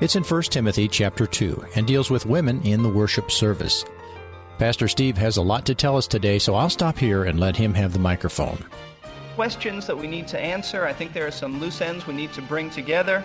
It's in 1 Timothy chapter 2 and deals with women in the worship service. Pastor Steve has a lot to tell us today, so I'll stop here and let him have the microphone. Questions that we need to answer. I think there are some loose ends we need to bring together.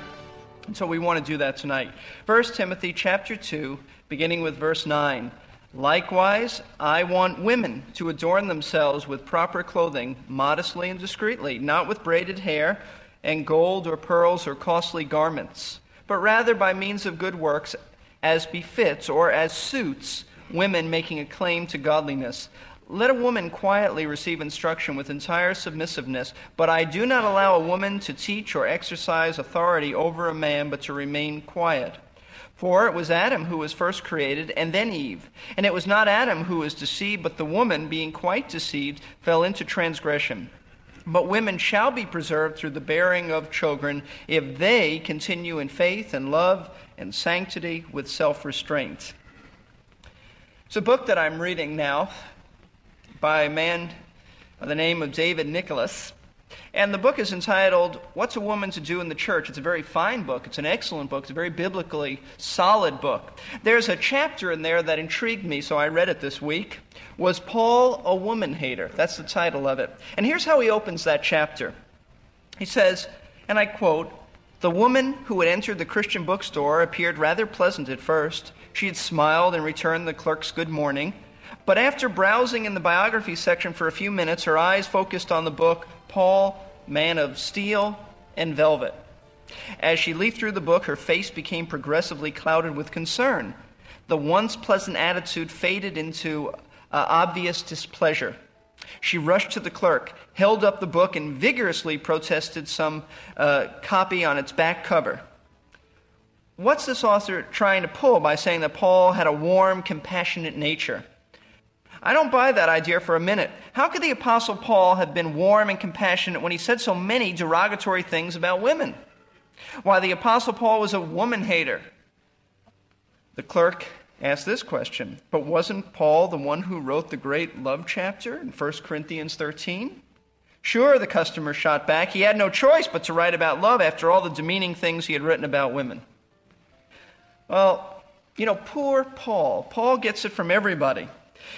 And so we want to do that tonight. 1 Timothy chapter 2, beginning with verse 9. Likewise, I want women to adorn themselves with proper clothing, modestly and discreetly, not with braided hair and gold or pearls or costly garments, but rather by means of good works, as befits or as suits women making a claim to godliness. Let a woman quietly receive instruction with entire submissiveness, but I do not allow a woman to teach or exercise authority over a man, but to remain quiet. For it was Adam who was first created, and then Eve. And it was not Adam who was deceived, but the woman, being quite deceived, fell into transgression. But women shall be preserved through the bearing of children if they continue in faith and love and sanctity with self restraint. It's a book that I'm reading now by a man by the name of David Nicholas. And the book is entitled, What's a Woman to Do in the Church? It's a very fine book. It's an excellent book. It's a very biblically solid book. There's a chapter in there that intrigued me, so I read it this week. Was Paul a woman hater? That's the title of it. And here's how he opens that chapter. He says, and I quote, The woman who had entered the Christian bookstore appeared rather pleasant at first. She had smiled and returned the clerk's good morning. But after browsing in the biography section for a few minutes, her eyes focused on the book Paul, Man of Steel and Velvet. As she leafed through the book, her face became progressively clouded with concern. The once pleasant attitude faded into uh, obvious displeasure. She rushed to the clerk, held up the book, and vigorously protested some uh, copy on its back cover. What's this author trying to pull by saying that Paul had a warm, compassionate nature? I don't buy that idea for a minute. How could the Apostle Paul have been warm and compassionate when he said so many derogatory things about women? Why, the Apostle Paul was a woman hater. The clerk asked this question But wasn't Paul the one who wrote the great love chapter in 1 Corinthians 13? Sure, the customer shot back. He had no choice but to write about love after all the demeaning things he had written about women. Well, you know, poor Paul. Paul gets it from everybody.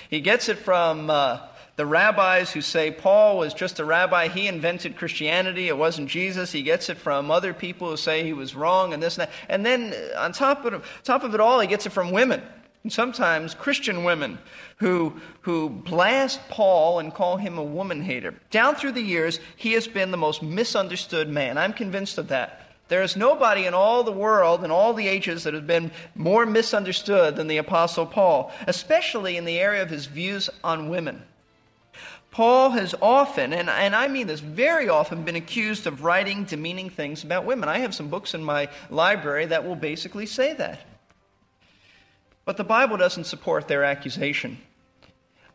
He gets it from uh, the rabbis who say Paul was just a rabbi. He invented Christianity. It wasn't Jesus. He gets it from other people who say he was wrong and this and that. And then uh, on top of, top of it all, he gets it from women. And sometimes Christian women who, who blast Paul and call him a woman hater. Down through the years, he has been the most misunderstood man. I'm convinced of that. There is nobody in all the world, in all the ages, that has been more misunderstood than the Apostle Paul, especially in the area of his views on women. Paul has often, and, and I mean this very often, been accused of writing demeaning things about women. I have some books in my library that will basically say that. But the Bible doesn't support their accusation.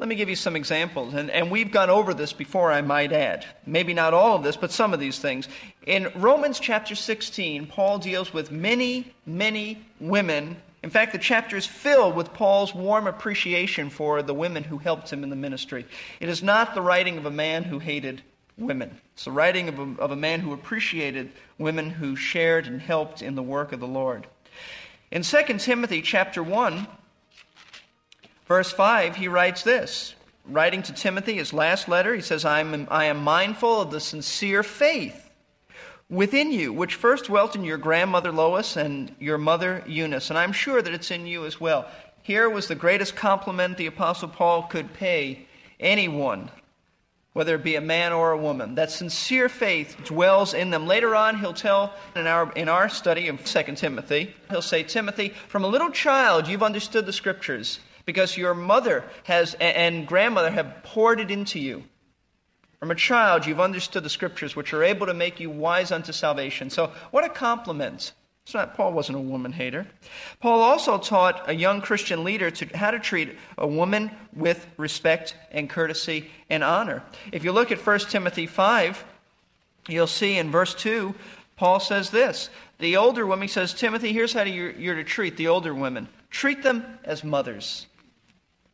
Let me give you some examples. And, and we've gone over this before, I might add. Maybe not all of this, but some of these things. In Romans chapter 16, Paul deals with many, many women. In fact, the chapter is filled with Paul's warm appreciation for the women who helped him in the ministry. It is not the writing of a man who hated women. It's the writing of a, of a man who appreciated women who shared and helped in the work of the Lord. In 2 Timothy chapter 1, Verse 5, he writes this. Writing to Timothy, his last letter, he says, I am, I am mindful of the sincere faith within you, which first dwelt in your grandmother Lois and your mother Eunice, and I'm sure that it's in you as well. Here was the greatest compliment the Apostle Paul could pay anyone, whether it be a man or a woman. That sincere faith dwells in them. Later on, he'll tell in our, in our study of 2 Timothy, he'll say, Timothy, from a little child you've understood the scriptures because your mother has and grandmother have poured it into you. From a child, you've understood the scriptures, which are able to make you wise unto salvation. So, what a compliment. It's not, Paul wasn't a woman hater. Paul also taught a young Christian leader to, how to treat a woman with respect and courtesy and honor. If you look at 1 Timothy 5, you'll see in verse 2, Paul says this. The older woman, says, Timothy, here's how you're, you're to treat the older women treat them as mothers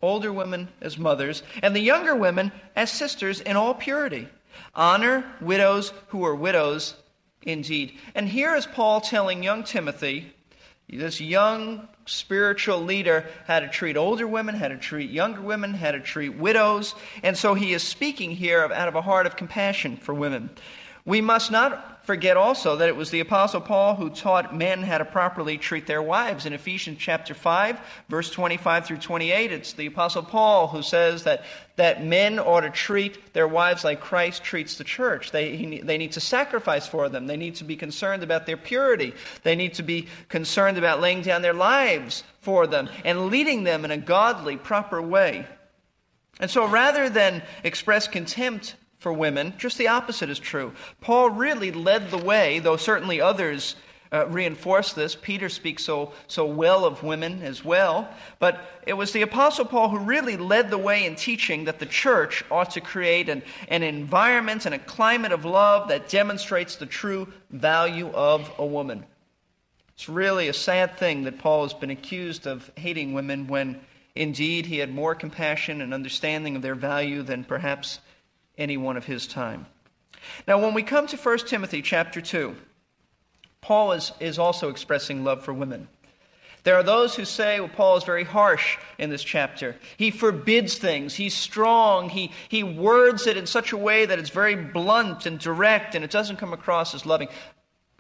older women as mothers, and the younger women as sisters in all purity. Honor widows who are widows indeed. And here is Paul telling young Timothy This young spiritual leader how to treat older women, how to treat younger women, how to treat widows. And so he is speaking here out of a heart of compassion for women. We must not forget also that it was the Apostle Paul who taught men how to properly treat their wives. In Ephesians chapter 5, verse 25 through 28, it's the Apostle Paul who says that, that men ought to treat their wives like Christ treats the church. They, he, they need to sacrifice for them, they need to be concerned about their purity, they need to be concerned about laying down their lives for them and leading them in a godly, proper way. And so rather than express contempt for women. Just the opposite is true. Paul really led the way, though certainly others uh, reinforce this. Peter speaks so, so well of women as well. But it was the Apostle Paul who really led the way in teaching that the church ought to create an, an environment and a climate of love that demonstrates the true value of a woman. It's really a sad thing that Paul has been accused of hating women when indeed he had more compassion and understanding of their value than perhaps anyone of his time. Now, when we come to 1 Timothy chapter 2, Paul is, is also expressing love for women. There are those who say, well, Paul is very harsh in this chapter. He forbids things. He's strong. He, he words it in such a way that it's very blunt and direct and it doesn't come across as loving.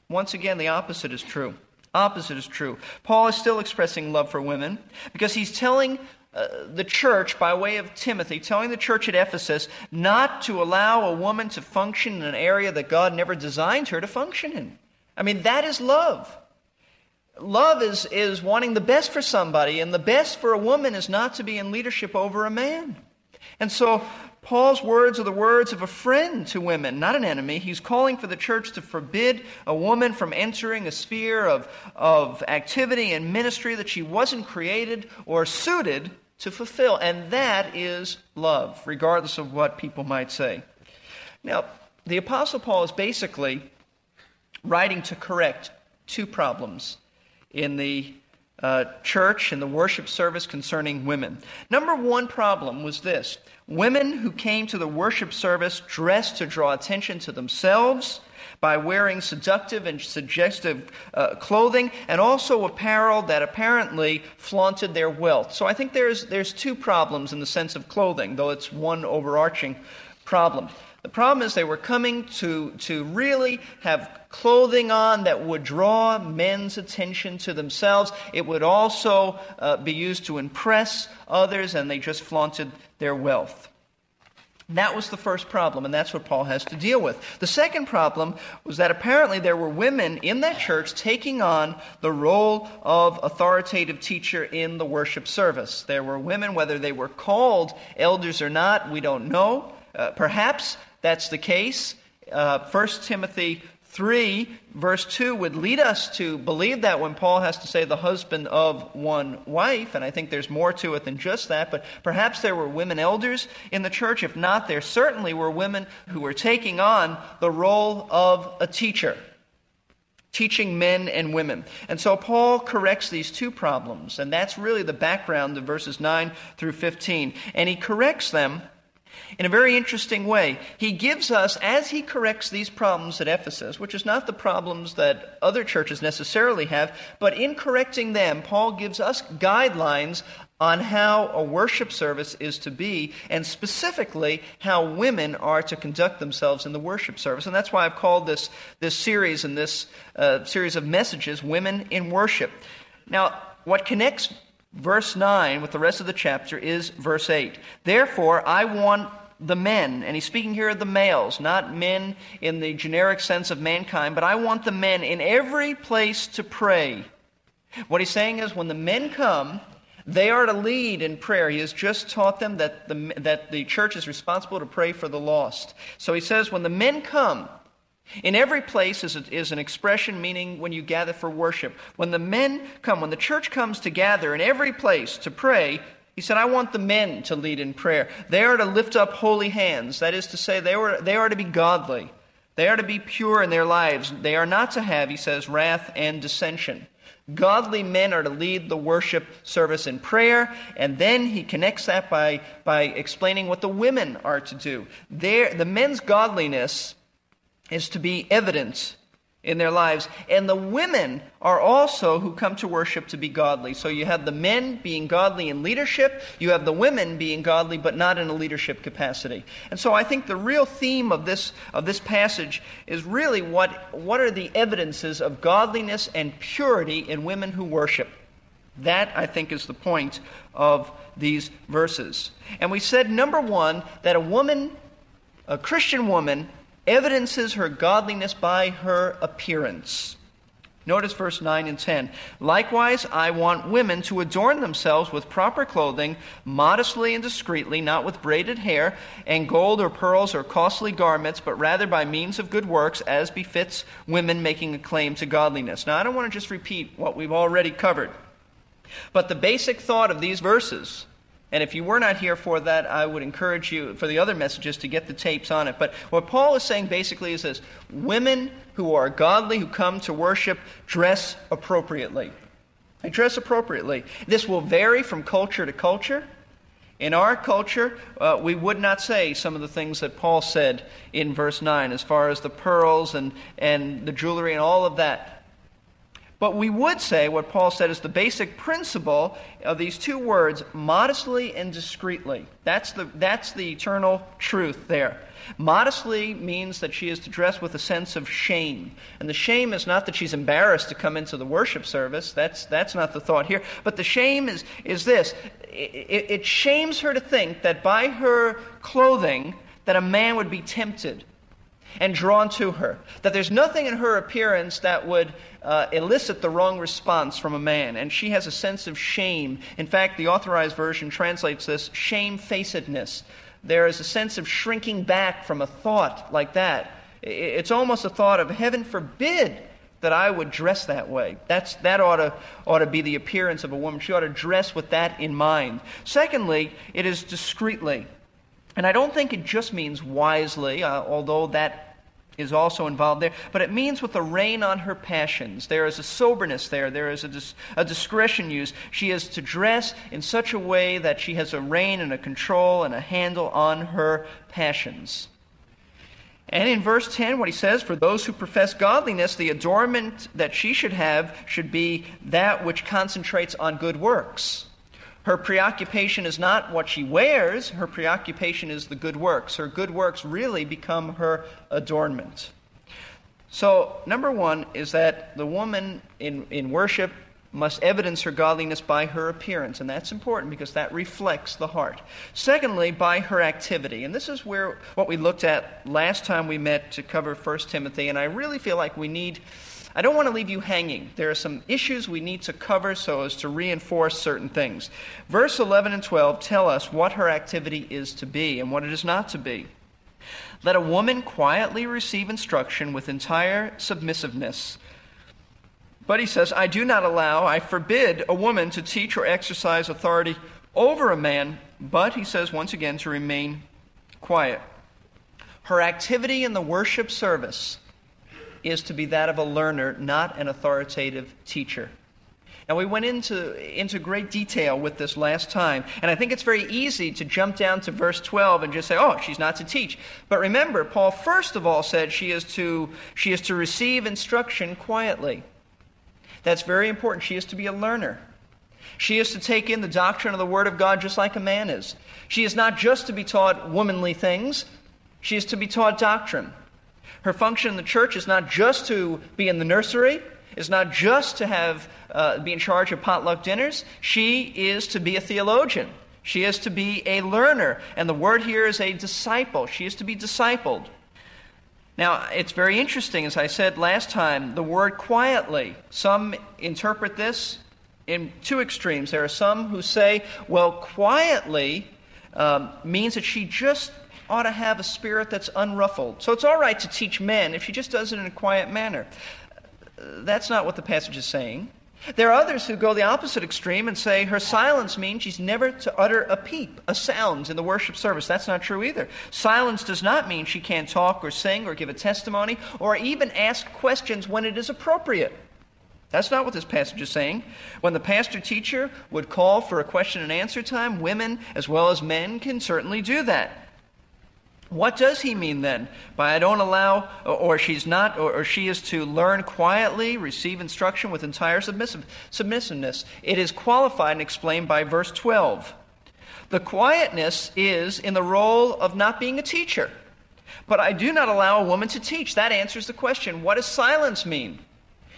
Once again, the opposite is true. Opposite is true. Paul is still expressing love for women because he's telling uh, the church, by way of Timothy, telling the church at Ephesus not to allow a woman to function in an area that God never designed her to function in. I mean, that is love. Love is, is wanting the best for somebody, and the best for a woman is not to be in leadership over a man. And so Paul's words are the words of a friend to women, not an enemy. He's calling for the church to forbid a woman from entering a sphere of, of activity and ministry that she wasn't created or suited to fulfill. And that is love, regardless of what people might say. Now, the Apostle Paul is basically writing to correct two problems in the uh, church and the worship service concerning women. Number one problem was this women who came to the worship service dressed to draw attention to themselves by wearing seductive and suggestive uh, clothing and also apparel that apparently flaunted their wealth. So I think there's, there's two problems in the sense of clothing, though it's one overarching problem. The problem is they were coming to, to really have clothing on that would draw men's attention to themselves. It would also uh, be used to impress others, and they just flaunted their wealth. That was the first problem, and that's what Paul has to deal with. The second problem was that apparently there were women in that church taking on the role of authoritative teacher in the worship service. There were women, whether they were called elders or not, we don't know. Uh, perhaps that's the case. Uh, 1 Timothy 3, verse 2, would lead us to believe that when Paul has to say the husband of one wife, and I think there's more to it than just that, but perhaps there were women elders in the church. If not, there certainly were women who were taking on the role of a teacher, teaching men and women. And so Paul corrects these two problems, and that's really the background of verses 9 through 15. And he corrects them in a very interesting way. He gives us, as he corrects these problems at Ephesus, which is not the problems that other churches necessarily have, but in correcting them, Paul gives us guidelines on how a worship service is to be, and specifically how women are to conduct themselves in the worship service. And that's why I've called this, this series and this uh, series of messages Women in Worship. Now, what connects verse 9 with the rest of the chapter is verse 8. Therefore, I want the men, and he's speaking here of the males, not men in the generic sense of mankind, but I want the men in every place to pray. What he's saying is when the men come, they are to lead in prayer. He has just taught them that the, that the church is responsible to pray for the lost. So he says, when the men come, in every place is, a, is an expression meaning when you gather for worship. When the men come, when the church comes to gather in every place to pray, he said, I want the men to lead in prayer. They are to lift up holy hands. That is to say, they, were, they are to be godly. They are to be pure in their lives. They are not to have, he says, wrath and dissension. Godly men are to lead the worship service in prayer, and then he connects that by, by explaining what the women are to do. Their, the men's godliness is to be evidence in their lives. And the women are also who come to worship to be godly. So you have the men being godly in leadership, you have the women being godly but not in a leadership capacity. And so I think the real theme of this of this passage is really what what are the evidences of godliness and purity in women who worship. That I think is the point of these verses. And we said number 1 that a woman a Christian woman evidences her godliness by her appearance. Notice verse 9 and 10. Likewise, I want women to adorn themselves with proper clothing, modestly and discreetly, not with braided hair and gold or pearls or costly garments, but rather by means of good works, as befits women making a claim to godliness. Now, I don't want to just repeat what we've already covered, but the basic thought of these verses and if you were not here for that, I would encourage you for the other messages to get the tapes on it. But what Paul is saying basically is this women who are godly, who come to worship, dress appropriately. They dress appropriately. This will vary from culture to culture. In our culture, uh, we would not say some of the things that Paul said in verse 9 as far as the pearls and, and the jewelry and all of that. But we would say what Paul said is the basic principle of these two words, modestly and discreetly. That's the, that's the eternal truth there. Modestly means that she is to dress with a sense of shame. And the shame is not that she's embarrassed to come into the worship service. That's, that's not the thought here. But the shame is, is this it, it shames her to think that by her clothing, that a man would be tempted and drawn to her. That there's nothing in her appearance that would uh, elicit the wrong response from a man. And she has a sense of shame. In fact, the authorized version translates this shamefacedness. There is a sense of shrinking back from a thought like that. It's almost a thought of, heaven forbid that I would dress that way. That's, that ought to, ought to be the appearance of a woman. She ought to dress with that in mind. Secondly, it is discreetly. And I don't think it just means wisely, uh, although that is also involved there, but it means with a rein on her passions. There is a soberness there, there is a, dis- a discretion used. She is to dress in such a way that she has a rein and a control and a handle on her passions. And in verse 10, what he says, for those who profess godliness, the adornment that she should have should be that which concentrates on good works. Her preoccupation is not what she wears, her preoccupation is the good works. Her good works really become her adornment. So, number one is that the woman in, in worship must evidence her godliness by her appearance, and that's important because that reflects the heart. Secondly, by her activity. And this is where what we looked at last time we met to cover 1 Timothy, and I really feel like we need I don't want to leave you hanging. There are some issues we need to cover so as to reinforce certain things. Verse 11 and 12 tell us what her activity is to be and what it is not to be. Let a woman quietly receive instruction with entire submissiveness. But he says, I do not allow, I forbid a woman to teach or exercise authority over a man, but he says once again to remain quiet. Her activity in the worship service is to be that of a learner, not an authoritative teacher. Now, we went into, into great detail with this last time, and I think it's very easy to jump down to verse 12 and just say, oh, she's not to teach. But remember, Paul first of all said she is to, she is to receive instruction quietly. That's very important. She is to be a learner. She is to take in the doctrine of the Word of God just like a man is. She is not just to be taught womanly things, she is to be taught doctrine. Her function in the church is not just to be in the nursery, is not just to have uh, be in charge of potluck dinners. She is to be a theologian. She is to be a learner, and the word here is a disciple. She is to be discipled. Now, it's very interesting, as I said last time, the word quietly. Some interpret this in two extremes. There are some who say, well, quietly um, means that she just ought to have a spirit that's unruffled. So it's all right to teach men if she just does it in a quiet manner. That's not what the passage is saying. There are others who go the opposite extreme and say her silence means she's never to utter a peep, a sound in the worship service. That's not true either. Silence does not mean she can't talk or sing or give a testimony or even ask questions when it is appropriate. That's not what this passage is saying. When the pastor teacher would call for a question and answer time, women as well as men can certainly do that. What does he mean then by I don't allow, or she's not, or, she is to learn quietly, receive instruction with entire submissive, submissiveness? It is qualified and explained by verse 12. The quietness is in the role of not being a teacher. But I do not allow a woman to teach. That answers the question what does silence mean?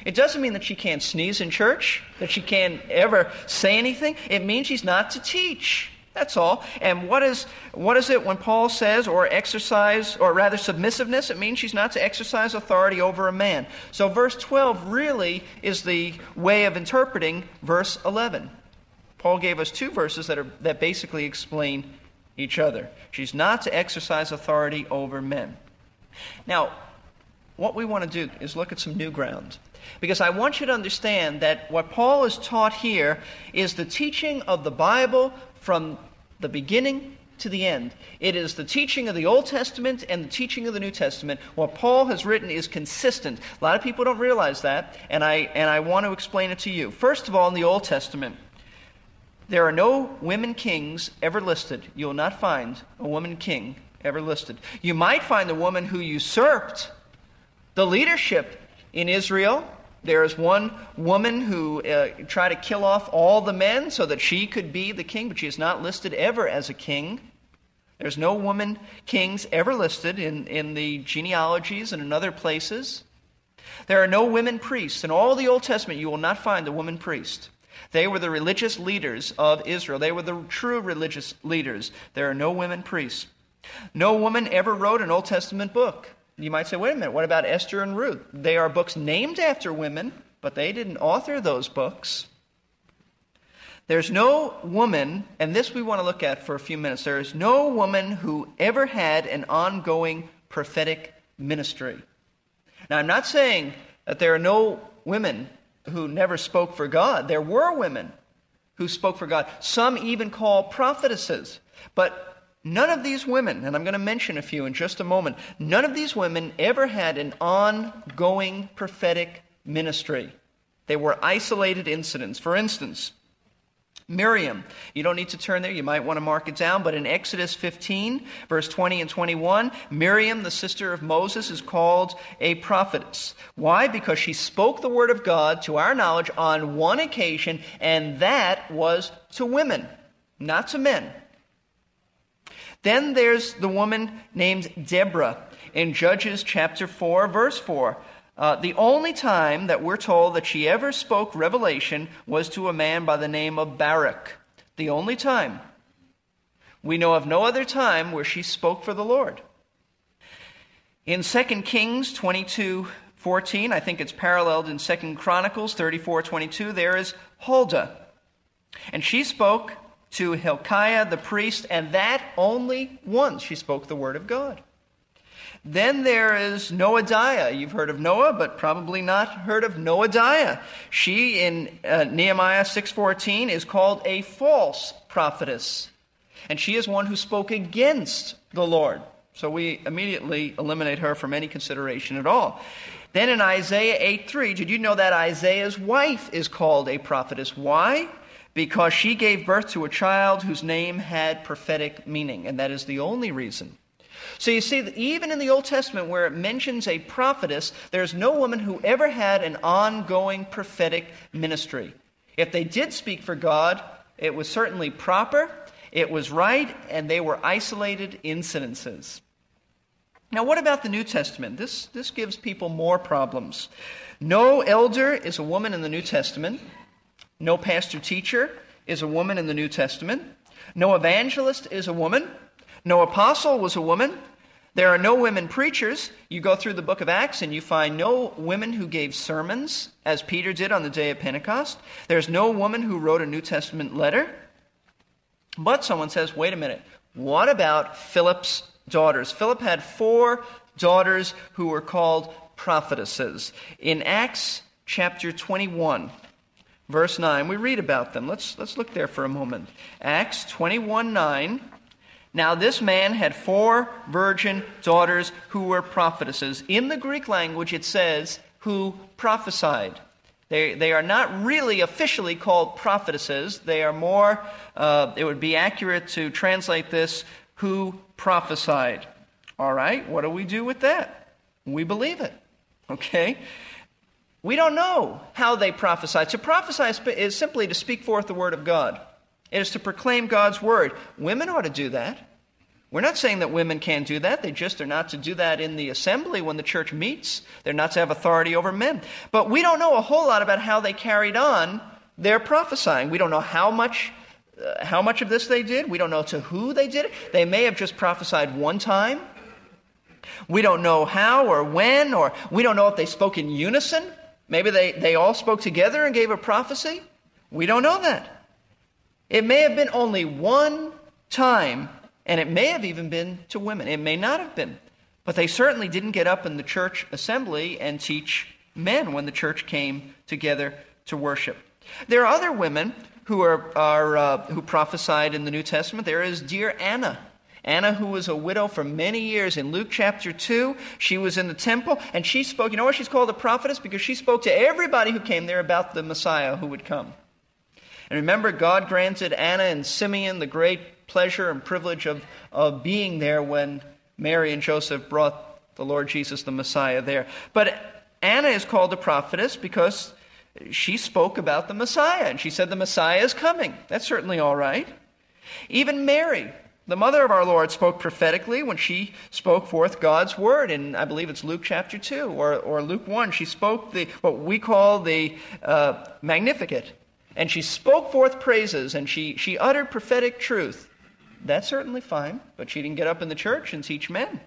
It doesn't mean that she can't sneeze in church, that she can't ever say anything. It means she's not to teach. That's all. And what is, what is it when Paul says, or exercise, or rather submissiveness? It means she's not to exercise authority over a man. So verse 12 really is the way of interpreting verse 11. Paul gave us two verses that, are, that basically explain each other. She's not to exercise authority over men. Now, what we want to do is look at some new ground. Because I want you to understand that what Paul is taught here is the teaching of the Bible from the beginning to the end. It is the teaching of the Old Testament and the teaching of the New Testament. What Paul has written is consistent. A lot of people don't realize that, and I, and I want to explain it to you. First of all, in the Old Testament, there are no women kings ever listed. You will not find a woman king ever listed. You might find a woman who usurped the leadership in Israel there is one woman who uh, tried to kill off all the men so that she could be the king, but she is not listed ever as a king. There's no woman kings ever listed in, in the genealogies and in other places. There are no women priests. In all the Old Testament, you will not find a woman priest. They were the religious leaders of Israel. They were the true religious leaders. There are no women priests. No woman ever wrote an Old Testament book. You might say, wait a minute, what about Esther and Ruth? They are books named after women, but they didn't author those books. There's no woman, and this we want to look at for a few minutes. There is no woman who ever had an ongoing prophetic ministry. Now, I'm not saying that there are no women who never spoke for God. There were women who spoke for God. Some even call prophetesses. But None of these women, and I'm going to mention a few in just a moment, none of these women ever had an ongoing prophetic ministry. They were isolated incidents. For instance, Miriam. You don't need to turn there, you might want to mark it down, but in Exodus 15, verse 20 and 21, Miriam, the sister of Moses, is called a prophetess. Why? Because she spoke the word of God to our knowledge on one occasion, and that was to women, not to men. Then there's the woman named Deborah in Judges chapter 4, verse 4. Uh, the only time that we're told that she ever spoke revelation was to a man by the name of Barak. The only time. We know of no other time where she spoke for the Lord. In 2 Kings 22 14, I think it's paralleled in 2 Chronicles 34 22, there is Huldah. And she spoke to Hilkiah the priest, and that only once she spoke the word of God. Then there is Noadiah. You've heard of Noah, but probably not heard of Noadiah. She in uh, Nehemiah 6:14 is called a false prophetess, and she is one who spoke against the Lord. So we immediately eliminate her from any consideration at all. Then in Isaiah 8:3, did you know that Isaiah's wife is called a prophetess? Why? Because she gave birth to a child whose name had prophetic meaning, and that is the only reason. So you see, even in the Old Testament, where it mentions a prophetess, there's no woman who ever had an ongoing prophetic ministry. If they did speak for God, it was certainly proper, it was right, and they were isolated incidences. Now, what about the New Testament? This, this gives people more problems. No elder is a woman in the New Testament. No pastor teacher is a woman in the New Testament. No evangelist is a woman. No apostle was a woman. There are no women preachers. You go through the book of Acts and you find no women who gave sermons, as Peter did on the day of Pentecost. There's no woman who wrote a New Testament letter. But someone says, wait a minute, what about Philip's daughters? Philip had four daughters who were called prophetesses. In Acts chapter 21, verse 9, we read about them. Let's, let's look there for a moment. Acts 21 9. Now, this man had four virgin daughters who were prophetesses. In the Greek language, it says, who prophesied. They, they are not really officially called prophetesses. They are more, uh, it would be accurate to translate this, who prophesied. All right, what do we do with that? We believe it. Okay? We don't know how they prophesied. To prophesy is simply to speak forth the word of God. It is to proclaim God's word. Women ought to do that. We're not saying that women can't do that. They just are not to do that in the assembly when the church meets. They're not to have authority over men. But we don't know a whole lot about how they carried on their prophesying. We don't know how much uh, how much of this they did. We don't know to who they did it. They may have just prophesied one time. We don't know how or when, or we don't know if they spoke in unison. Maybe they, they all spoke together and gave a prophecy. We don't know that. It may have been only one time, and it may have even been to women. It may not have been. But they certainly didn't get up in the church assembly and teach men when the church came together to worship. There are other women who, are, are uh, who prophesied in the New Testament. There is dear Anna. Anna, who was a widow for many years in Luke chapter 2, she was in the temple and she spoke. You know why she's called a prophetess? Because she spoke to everybody who came there about the Messiah who would come. And remember, God granted Anna and Simeon the great pleasure and privilege of, of being there when Mary and Joseph brought the Lord Jesus, the Messiah, there. But Anna is called a prophetess because she spoke about the Messiah, and she said the Messiah is coming. That's certainly all right. Even Mary, the mother of our Lord, spoke prophetically when she spoke forth God's word, and I believe it's Luke chapter 2 or, or Luke 1. She spoke the, what we call the uh, Magnificat, and she spoke forth praises, and she, she uttered prophetic truth. That's certainly fine, but she didn't get up in the church and teach men.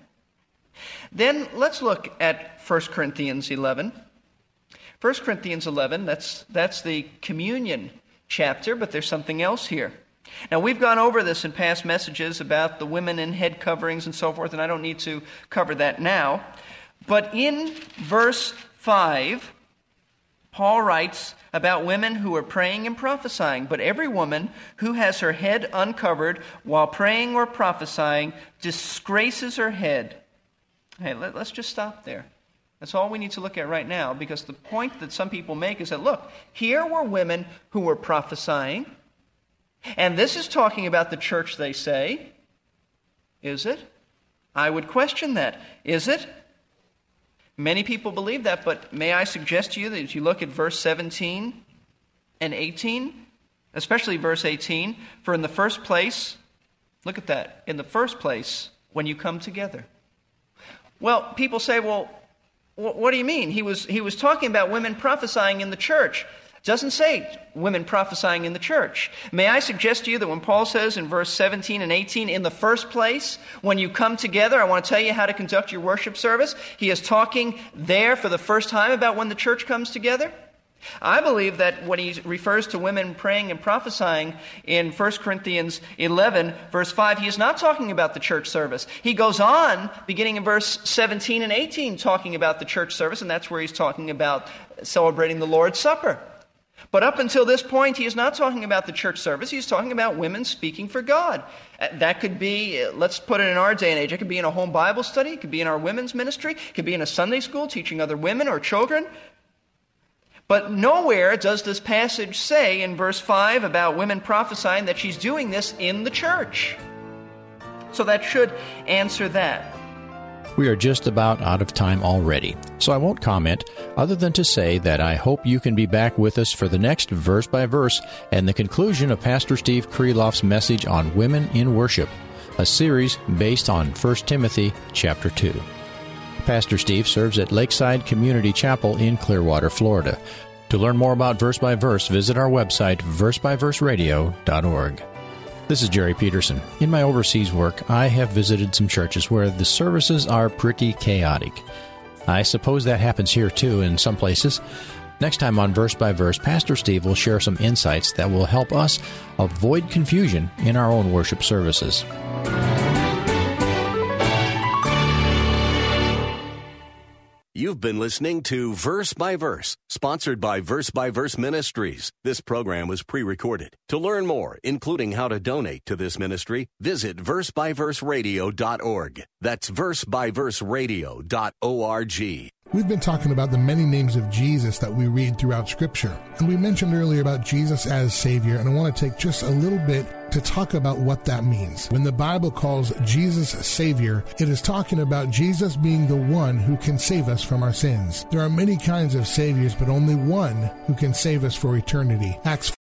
Then let's look at 1 Corinthians 11. 1 Corinthians 11, that's, that's the communion chapter, but there's something else here. Now, we've gone over this in past messages about the women in head coverings and so forth, and I don't need to cover that now. But in verse 5, Paul writes about women who are praying and prophesying. But every woman who has her head uncovered while praying or prophesying disgraces her head. Hey, let, us just stop there. That's all we need to look at right now because the point that some people make is that look, here were women who were prophesying, and this is talking about the church, they say. Is it? I would question that. Is it? Many people believe that, but may I suggest to you that if you look at verse 17 and 18, especially verse 18, for in the first place, look at that, in the first place, when you come together. Well, people say, well, what do you mean? He was, he was talking about women prophesying in the church. Doesn't say women prophesying in the church. May I suggest to you that when Paul says in verse 17 and 18, in the first place, when you come together, I want to tell you how to conduct your worship service, he is talking there for the first time about when the church comes together? I believe that when he refers to women praying and prophesying in 1 Corinthians 11, verse 5, he is not talking about the church service. He goes on, beginning in verse 17 and 18, talking about the church service, and that's where he's talking about celebrating the Lord's Supper. But up until this point, he is not talking about the church service. He's talking about women speaking for God. Uh, that could be, uh, let's put it in our day and age, it could be in a home Bible study, it could be in our women's ministry, it could be in a Sunday school teaching other women or children. But nowhere does this passage say in verse 5 about women prophesying that she's doing this in the church. So that should answer that. We are just about out of time already, so I won't comment other than to say that I hope you can be back with us for the next verse by verse and the conclusion of Pastor Steve Kreloff's message on women in worship, a series based on 1 Timothy chapter 2. Pastor Steve serves at Lakeside Community Chapel in Clearwater, Florida. To learn more about Verse by Verse, visit our website, versebyverseradio.org. This is Jerry Peterson. In my overseas work, I have visited some churches where the services are pretty chaotic. I suppose that happens here too in some places. Next time on Verse by Verse, Pastor Steve will share some insights that will help us avoid confusion in our own worship services. You've been listening to Verse by Verse, sponsored by Verse by Verse Ministries. This program was pre recorded. To learn more, including how to donate to this ministry, visit versebyverseradio.org. That's versebyverseradio.org. We've been talking about the many names of Jesus that we read throughout Scripture. And we mentioned earlier about Jesus as Savior, and I want to take just a little bit to talk about what that means. When the Bible calls Jesus Savior, it is talking about Jesus being the one who can save us from our sins. There are many kinds of Saviors, but only one who can save us for eternity. Acts